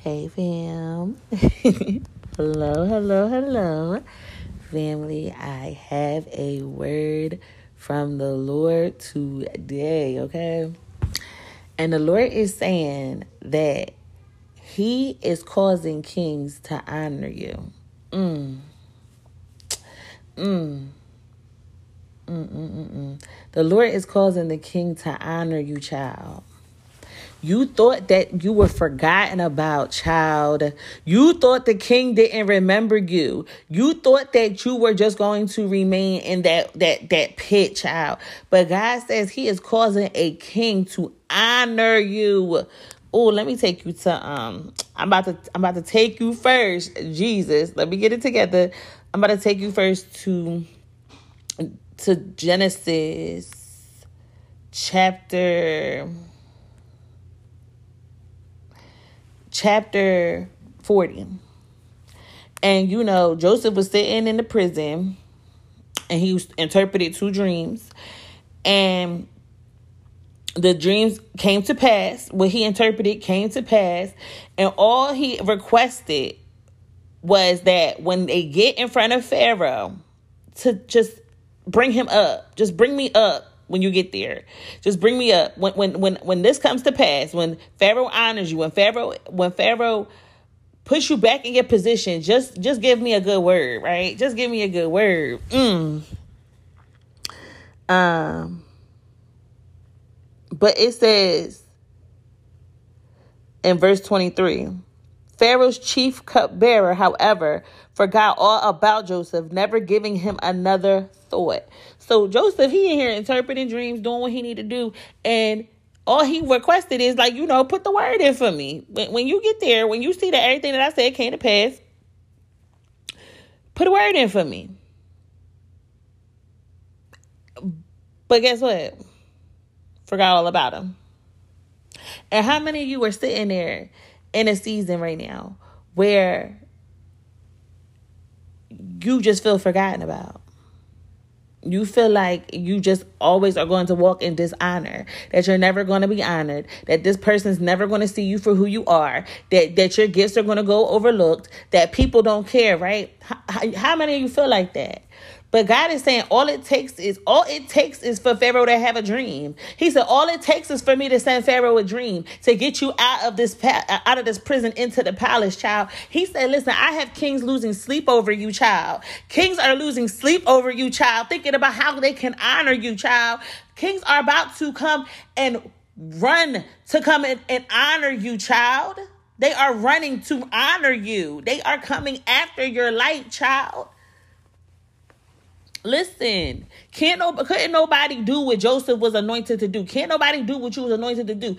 Hey, fam. hello, hello, hello. Family, I have a word from the Lord today, okay? And the Lord is saying that He is causing kings to honor you. Mm. Mm. Mm-mm-mm-mm. The Lord is causing the king to honor you, child. You thought that you were forgotten about, child. You thought the king didn't remember you. You thought that you were just going to remain in that that that pit, child. But God says He is causing a king to honor you. Oh, let me take you to um. I'm about to I'm about to take you first, Jesus. Let me get it together. I'm about to take you first to to Genesis chapter chapter 40. And you know, Joseph was sitting in the prison and he was interpreted two dreams. And the dreams came to pass. What he interpreted came to pass. And all he requested was that when they get in front of Pharaoh, to just bring him up. Just bring me up when you get there. Just bring me up when when when when this comes to pass. When Pharaoh honors you. When Pharaoh when Pharaoh push you back in your position. Just just give me a good word, right? Just give me a good word. Mm. Um. But it says in verse 23 Pharaoh's chief cupbearer, however, forgot all about Joseph, never giving him another thought. So Joseph, he in here interpreting dreams, doing what he need to do, and all he requested is like, you know, put the word in for me. When, when you get there, when you see that everything that I said came to pass, put a word in for me. But guess what? Forgot all about him. And how many of you are sitting there in a season right now where you just feel forgotten about? You feel like you just always are going to walk in dishonor that you're never going to be honored that this person's never going to see you for who you are that that your gifts are going to go overlooked that people don't care right? How, how many of you feel like that but God is saying all it takes is all it takes is for Pharaoh to have a dream. He said all it takes is for me to send Pharaoh a dream to get you out of this out of this prison into the palace, child. He said, "Listen, I have kings losing sleep over you, child. Kings are losing sleep over you, child, thinking about how they can honor you, child. Kings are about to come and run to come and, and honor you, child." They are running to honor you. They are coming after your light, child. Listen, can't no couldn't nobody do what Joseph was anointed to do. Can't nobody do what you was anointed to do.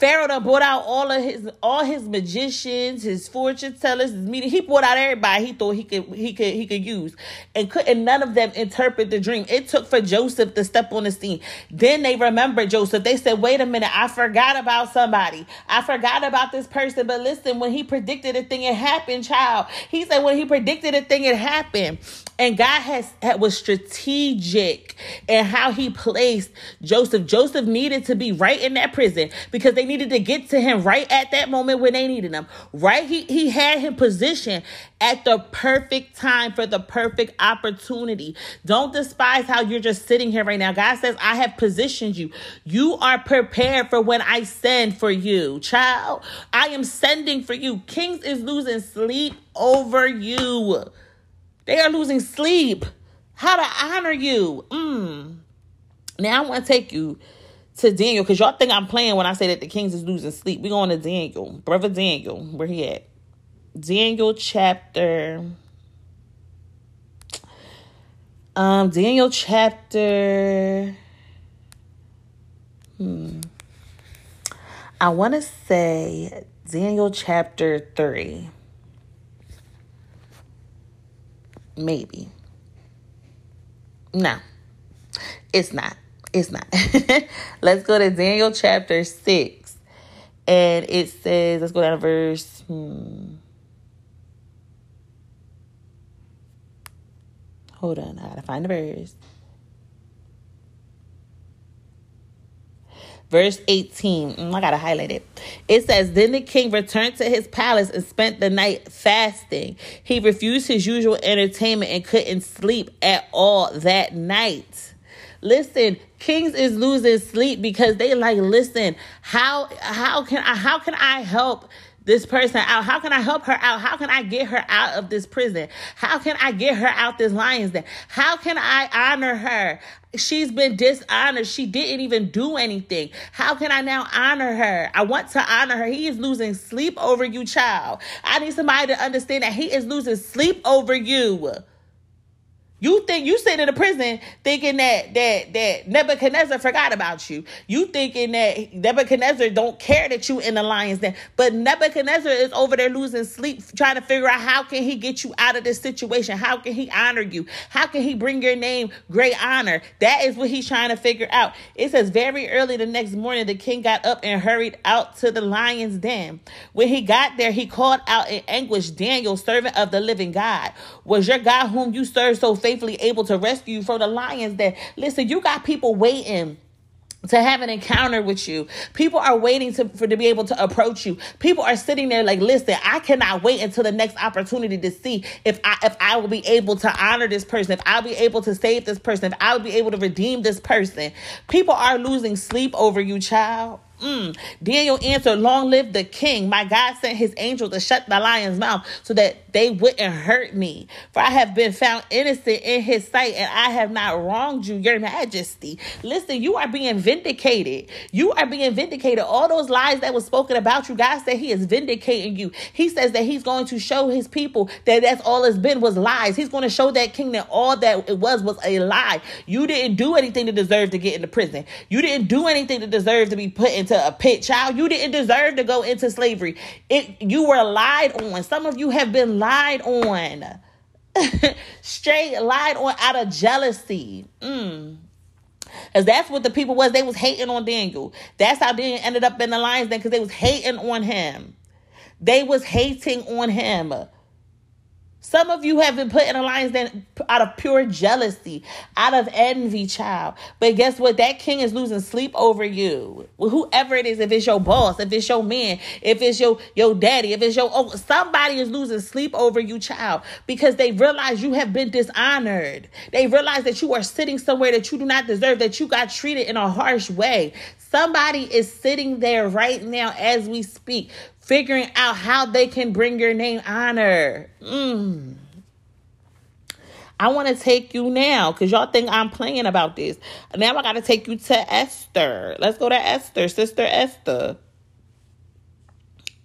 Pharaoh done brought out all of his all his magicians, his fortune tellers, his meeting. He brought out everybody he thought he could he could he could use, and couldn't none of them interpret the dream. It took for Joseph to step on the scene. Then they remembered Joseph. They said, "Wait a minute, I forgot about somebody. I forgot about this person." But listen, when he predicted a thing, it happened, child. He said when he predicted a thing, it happened, and God has was strategic in how He placed Joseph. Joseph needed to be right in that prison because they needed to get to him right at that moment when they needed him. Right? He, he had him positioned at the perfect time for the perfect opportunity. Don't despise how you're just sitting here right now. God says, I have positioned you. You are prepared for when I send for you. Child, I am sending for you. Kings is losing sleep over you. They are losing sleep. How to honor you. Mm. Now I want to take you to Daniel because y'all think I'm playing when I say that the Kings is losing sleep. We going to Daniel, brother Daniel. Where he at? Daniel chapter. Um, Daniel chapter. Hmm. I want to say Daniel chapter three. Maybe. No, it's not. It's not. let's go to Daniel chapter 6. And it says, let's go down to verse. Hmm. Hold on, I gotta find the verse. Verse 18. Mm, I gotta highlight it. It says, Then the king returned to his palace and spent the night fasting. He refused his usual entertainment and couldn't sleep at all that night. Listen, kings is losing sleep because they like, listen, how how can I how can I help this person out? How can I help her out? How can I get her out of this prison? How can I get her out this lion's den? How can I honor her? She's been dishonored. She didn't even do anything. How can I now honor her? I want to honor her. He is losing sleep over you, child. I need somebody to understand that he is losing sleep over you. You think you sit in a prison thinking that that that Nebuchadnezzar forgot about you. You thinking that Nebuchadnezzar don't care that you in the lion's den. But Nebuchadnezzar is over there losing sleep, trying to figure out how can he get you out of this situation? How can he honor you? How can he bring your name great honor? That is what he's trying to figure out. It says very early the next morning the king got up and hurried out to the lion's den. When he got there, he called out in anguish, Daniel, servant of the living God, was your God whom you serve so faithfully faithfully able to rescue you from the lions that listen, you got people waiting to have an encounter with you. People are waiting to for to be able to approach you. People are sitting there like, listen, I cannot wait until the next opportunity to see if I if I will be able to honor this person, if I'll be able to save this person, if I'll be able to redeem this person. People are losing sleep over you, child. Mm. Daniel answered, Long live the king. My God sent his angel to shut the lion's mouth so that they wouldn't hurt me. For I have been found innocent in his sight and I have not wronged you, your majesty. Listen, you are being vindicated. You are being vindicated. All those lies that was spoken about you, God said he is vindicating you. He says that he's going to show his people that that's all it's been was lies. He's going to show that king that all that it was was a lie. You didn't do anything to deserve to get into prison. You didn't do anything to deserve to be put into into a pit, child. You didn't deserve to go into slavery. It you were lied on. Some of you have been lied on. Straight lied on out of jealousy. Mm. Cause that's what the people was. They was hating on Daniel. That's how Daniel ended up in the lion's den because they was hating on him. They was hating on him. Some of you have been put in a den out of pure jealousy, out of envy, child. But guess what? That king is losing sleep over you. Well, Whoever it is, if it's your boss, if it's your man, if it's your your daddy, if it's your oh, somebody is losing sleep over you, child, because they realize you have been dishonored. They realize that you are sitting somewhere that you do not deserve, that you got treated in a harsh way. Somebody is sitting there right now as we speak, figuring out how they can bring your name honor. Mm. I want to take you now because y'all think I'm playing about this. Now I got to take you to Esther. Let's go to Esther, Sister Esther.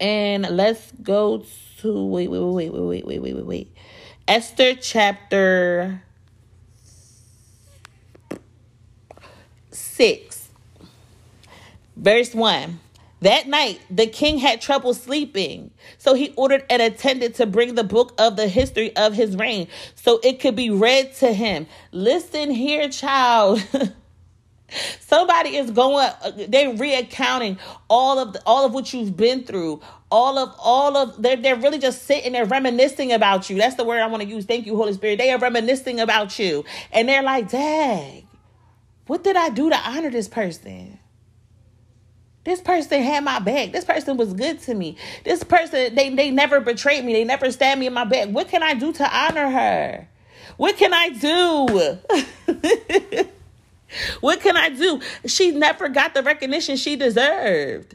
And let's go to wait, wait, wait, wait, wait, wait, wait, wait, wait. Esther chapter 6, verse 1. That night, the king had trouble sleeping, so he ordered an attendant to bring the book of the history of his reign so it could be read to him. Listen here, child. Somebody is going they're reaccounting all of the, all of what you've been through. All of all of they're they're really just sitting there reminiscing about you. That's the word I want to use. Thank you, Holy Spirit. They are reminiscing about you. And they're like, dang, what did I do to honor this person? This person had my back. This person was good to me. This person, they, they never betrayed me. They never stabbed me in my back. What can I do to honor her? What can I do? what can I do? She never got the recognition she deserved.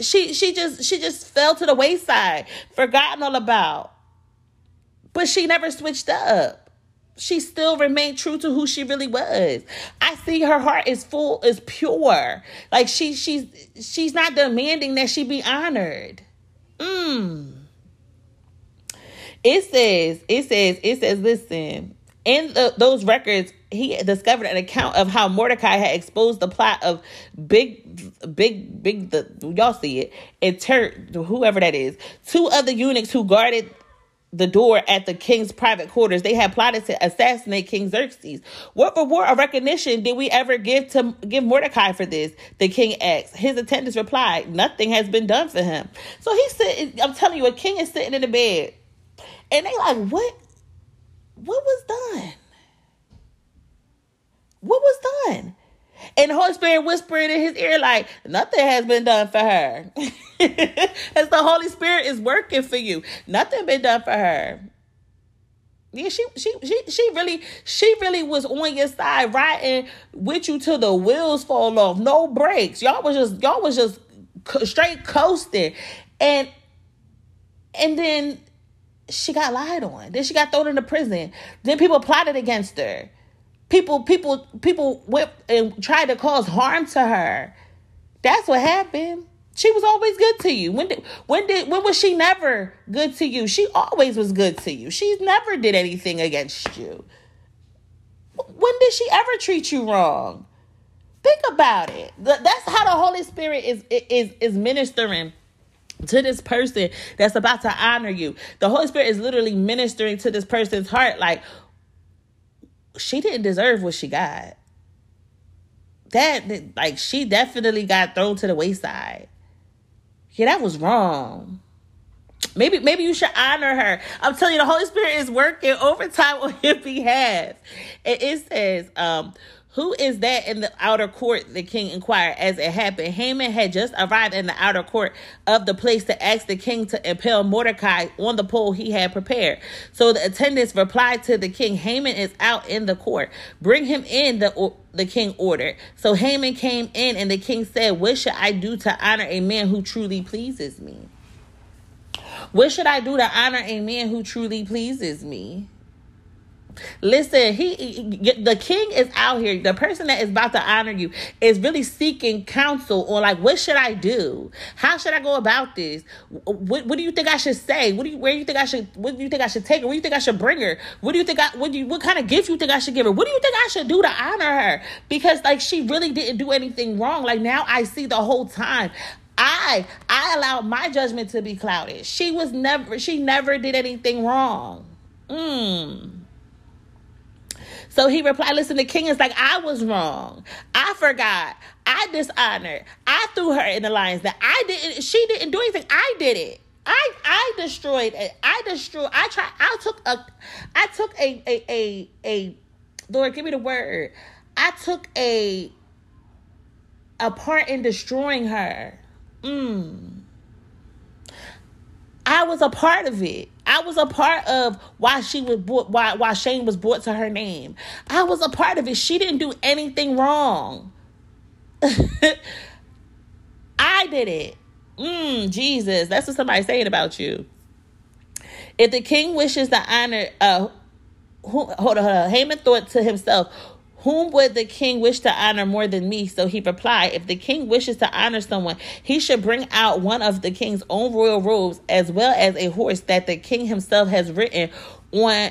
She she just she just fell to the wayside, forgotten all about. But she never switched up she still remained true to who she really was. I see her heart is full, is pure. Like she she's she's not demanding that she be honored. Mm. It says, it says, it says, listen, in the, those records, he discovered an account of how Mordecai had exposed the plot of big, big, big. The y'all see it. It turned whoever that is. Two other eunuchs who guarded the door at the king's private quarters. They had plotted to assassinate King Xerxes. What reward or recognition did we ever give to give Mordecai for this? The king asked. His attendants replied, Nothing has been done for him. So he said, I'm telling you, a king is sitting in the bed. And they like, what? What was done? What was done? And the Holy Spirit whispering in his ear, like, nothing has been done for her. As the Holy Spirit is working for you. Nothing been done for her. Yeah, she she she she really she really was on your side, riding with you till the wheels fall off. No brakes. Y'all was just y'all was just straight coasting. And and then she got lied on. Then she got thrown into prison. Then people plotted against her. People, people, people went and tried to cause harm to her. That's what happened. She was always good to you. When did when did when was she never good to you? She always was good to you. She never did anything against you. When did she ever treat you wrong? Think about it. That's how the Holy Spirit is is is ministering to this person that's about to honor you. The Holy Spirit is literally ministering to this person's heart like she didn't deserve what she got. That like she definitely got thrown to the wayside. Yeah, that was wrong. Maybe maybe you should honor her. I'm telling you, the Holy Spirit is working overtime on your behalf. And it says, um, who is that in the outer court? The king inquired as it happened. Haman had just arrived in the outer court of the place to ask the king to impale Mordecai on the pole he had prepared. So the attendants replied to the king, Haman is out in the court. Bring him in, the, the king ordered. So Haman came in, and the king said, What should I do to honor a man who truly pleases me? What should I do to honor a man who truly pleases me? Listen, he, he, the king is out here. The person that is about to honor you is really seeking counsel on like what should I do? How should I go about this? What, what do you think I should say? What do you where do you think I should what do you think I should take her? What do you think I should bring her? What do you think I what do you what kind of gift you think I should give her? What do you think I should do to honor her? Because like she really didn't do anything wrong. Like now I see the whole time I I allowed my judgment to be clouded. She was never she never did anything wrong. Mm. So he replied, Listen, the king is like, I was wrong. I forgot. I dishonored. I threw her in the lions. That I didn't, she didn't do anything. I did it. I I destroyed it. I destroyed. I tried. I took a. I took a a a a. Lord, give me the word. I took a. A part in destroying her. Mm. I was a part of it. I was a part of why she was brought, why why shame was brought to her name. I was a part of it. She didn't do anything wrong. I did it. Mm, Jesus, that's what somebody's saying about you. If the king wishes to honor, uh, who, hold on, hold on. Haman thought to himself, whom would the king wish to honor more than me? So he replied, If the king wishes to honor someone, he should bring out one of the king's own royal robes, as well as a horse that the king himself has written on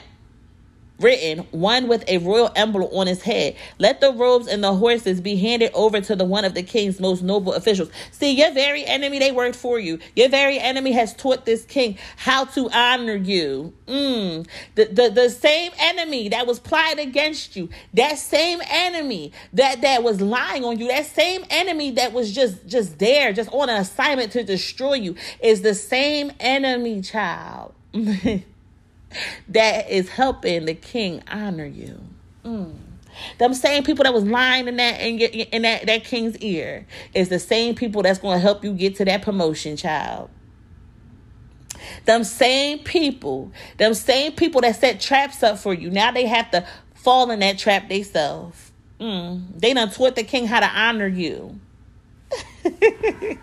written, one with a royal emblem on his head. Let the robes and the horses be handed over to the one of the king's most noble officials. See, your very enemy, they worked for you. Your very enemy has taught this king how to honor you. Mm. The, the, the same enemy that was plied against you, that same enemy that, that was lying on you, that same enemy that was just, just there, just on an assignment to destroy you, is the same enemy, child. that is helping the king honor you. Mm. Them same people that was lying in that in, in that, that king's ear is the same people that's going to help you get to that promotion, child. Them same people, them same people that set traps up for you. Now they have to fall in that trap themselves. Mm. They done taught the king how to honor you.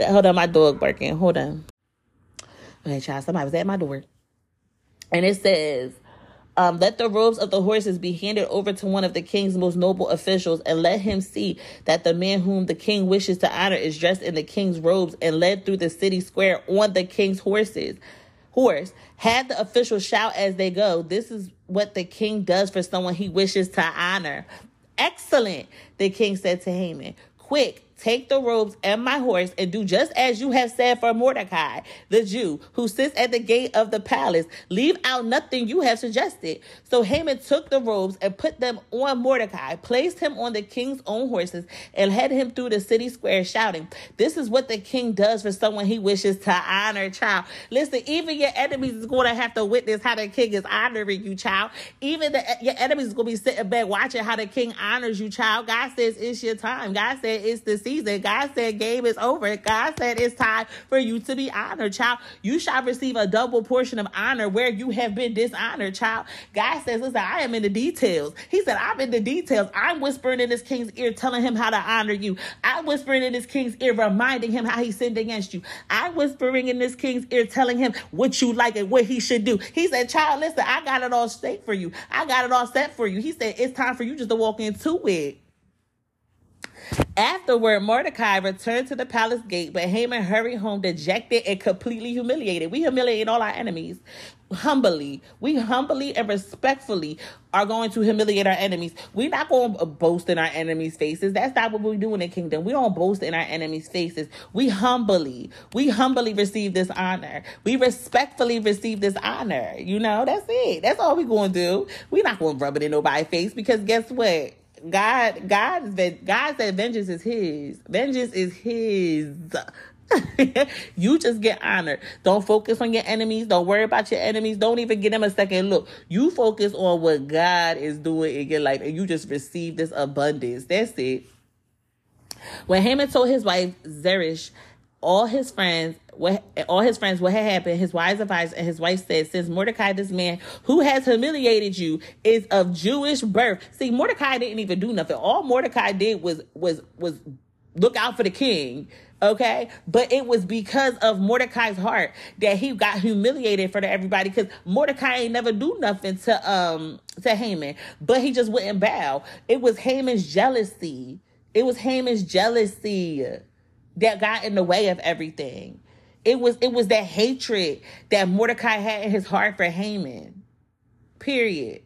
Hold on, my dog barking. Hold on. Okay, child, somebody was at my door. And it says, um, let the robes of the horses be handed over to one of the king's most noble officials, and let him see that the man whom the king wishes to honor is dressed in the king's robes and led through the city square on the king's horses. Horse. Had the officials shout as they go. This is what the king does for someone he wishes to honor. Excellent, the king said to Haman. Quick, Take the robes and my horse and do just as you have said for Mordecai, the Jew, who sits at the gate of the palace. Leave out nothing you have suggested. So Haman took the robes and put them on Mordecai, placed him on the king's own horses, and led him through the city square, shouting, This is what the king does for someone he wishes to honor, child. Listen, even your enemies is going to have to witness how the king is honoring you, child. Even the, your enemies is going to be sitting back watching how the king honors you, child. God says it's your time. God said it's the season. God said game is over. God said it's time for you to be honored, child. You shall receive a double portion of honor where you have been dishonored, child. God says, listen, I am in the details. He said, I'm in the details. I'm whispering in this king's ear, telling him how to honor you. I'm whispering in this king's ear, reminding him how he sinned against you. I'm whispering in this king's ear, telling him what you like and what he should do. He said, child, listen, I got it all straight for you. I got it all set for you. He said, it's time for you just to walk into it. Afterward, Mordecai returned to the palace gate, but Haman hurried home dejected and completely humiliated. We humiliate all our enemies humbly. We humbly and respectfully are going to humiliate our enemies. We're not going to boast in our enemies' faces. That's not what we do in the kingdom. We don't boast in our enemies' faces. We humbly, we humbly receive this honor. We respectfully receive this honor. You know, that's it. That's all we're going to do. We're not going to rub it in nobody's face because guess what? God, God, God said vengeance is His. Vengeance is His. you just get honored. Don't focus on your enemies. Don't worry about your enemies. Don't even give them a second look. You focus on what God is doing in your life, and you just receive this abundance. That's it. When Haman told his wife Zeresh all his friends what all his friends what had happened his wise advice and his wife said since mordecai this man who has humiliated you is of jewish birth. See mordecai didn't even do nothing. All mordecai did was was was look out for the king okay? But it was because of mordecai's heart that he got humiliated for everybody because mordecai ain't never do nothing to um to haman but he just wouldn't bow. It was haman's jealousy. It was haman's jealousy that got in the way of everything. It was it was that hatred that Mordecai had in his heart for Haman. Period.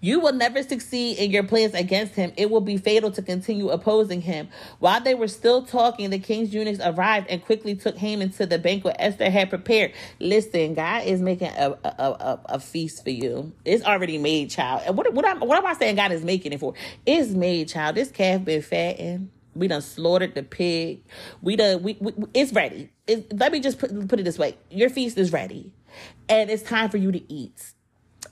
You will never succeed in your plans against him. It will be fatal to continue opposing him. While they were still talking, the king's eunuchs arrived and quickly took Haman to the banquet Esther had prepared. Listen, God is making a, a, a, a feast for you. It's already made, child. And what, what, am, what am I saying God is making it for? It's made, child. This calf been fattened. We done slaughtered the pig. We done, we, we it's ready. Let me just put, put it this way. Your feast is ready. And it's time for you to eat.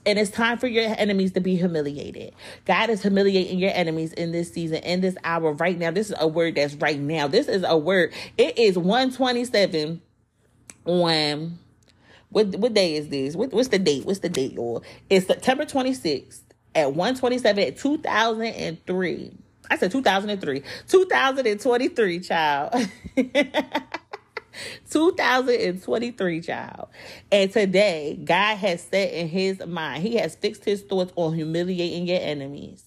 And it's time for your enemies to be humiliated. God is humiliating your enemies in this season, in this hour, right now. This is a word that's right now. This is a word. It is 127 on what what day is this? What, what's the date? What's the date, y'all? It's September 26th at 127 at 2003. I said 2003. 2023, child. 2023, child. And today, God has set in his mind, he has fixed his thoughts on humiliating your enemies.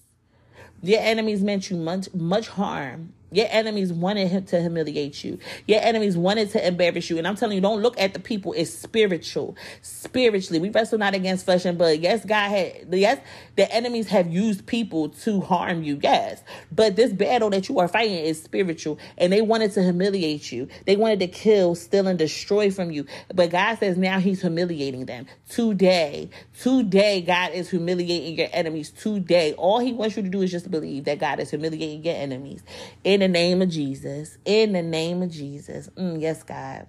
Your enemies meant you much, much harm. Your enemies wanted him to humiliate you. Your enemies wanted to embarrass you. And I'm telling you, don't look at the people. It's spiritual. Spiritually, we wrestle not against flesh and blood. Yes, God had, yes, the enemies have used people to harm you. Yes. But this battle that you are fighting is spiritual. And they wanted to humiliate you. They wanted to kill, steal, and destroy from you. But God says now he's humiliating them. Today, today, God is humiliating your enemies. Today, all he wants you to do is just believe that God is humiliating your enemies. It in the name of Jesus. In the name of Jesus. Mm, yes, God.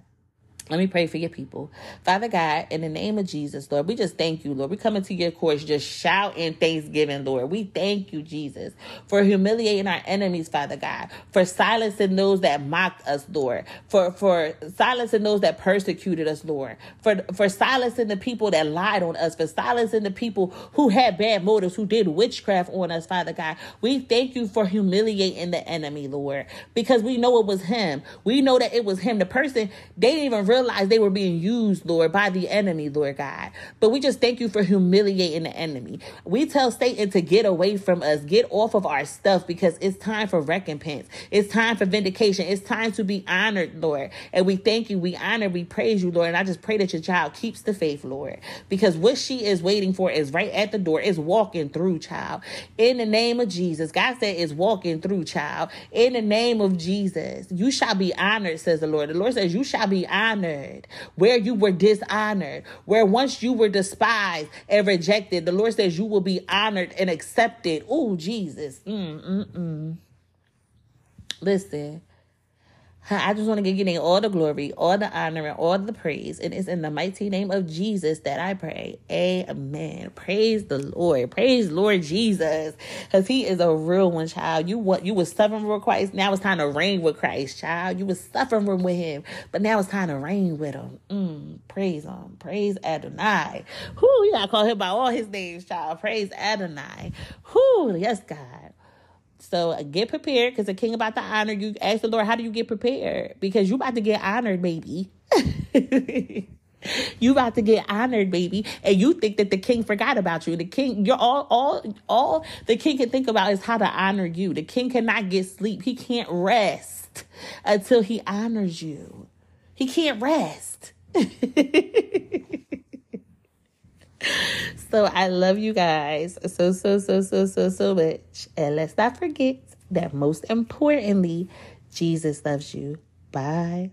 Let me pray for your people. Father God, in the name of Jesus, Lord, we just thank you, Lord. We come into your courts just shouting thanksgiving, Lord. We thank you, Jesus, for humiliating our enemies, Father God, for silencing those that mocked us, Lord, for, for silencing those that persecuted us, Lord, for, for silencing the people that lied on us, for silencing the people who had bad motives, who did witchcraft on us, Father God. We thank you for humiliating the enemy, Lord, because we know it was him. We know that it was him. The person, they didn't even realize they were being used, Lord, by the enemy, Lord God. But we just thank you for humiliating the enemy. We tell Satan to get away from us, get off of our stuff because it's time for recompense. It's time for vindication. It's time to be honored, Lord. And we thank you, we honor, we praise you, Lord. And I just pray that your child keeps the faith, Lord, because what she is waiting for is right at the door, is walking through, child. In the name of Jesus, God said, is walking through, child. In the name of Jesus, you shall be honored, says the Lord. The Lord says, You shall be honored where you were dishonored, where once you were despised and rejected. The Lord says, You will be honored and accepted. Oh, Jesus. Mm-mm-mm. Listen, I just want to give name all the glory, all the honor, and all the praise. And it's in the mighty name of Jesus that I pray. Amen. Praise the Lord. Praise Lord Jesus. Because he is a real one, child. You what you was suffering with Christ. Now it's time to reign with Christ, child. You was suffering with him. But now it's time to reign with him. Mm, praise him. Praise Adonai. Who you gotta call him by all his names, child. Praise Adonai. Who yes, God. So uh, get prepared because the king about to honor you. Ask the Lord, how do you get prepared? Because you about to get honored, baby. you about to get honored, baby. And you think that the king forgot about you. The king, you're all, all, all the king can think about is how to honor you. The king cannot get sleep. He can't rest until he honors you. He can't rest. so I love you guys so, so, so, so, so, so much. And let's not forget that most importantly, Jesus loves you. Bye.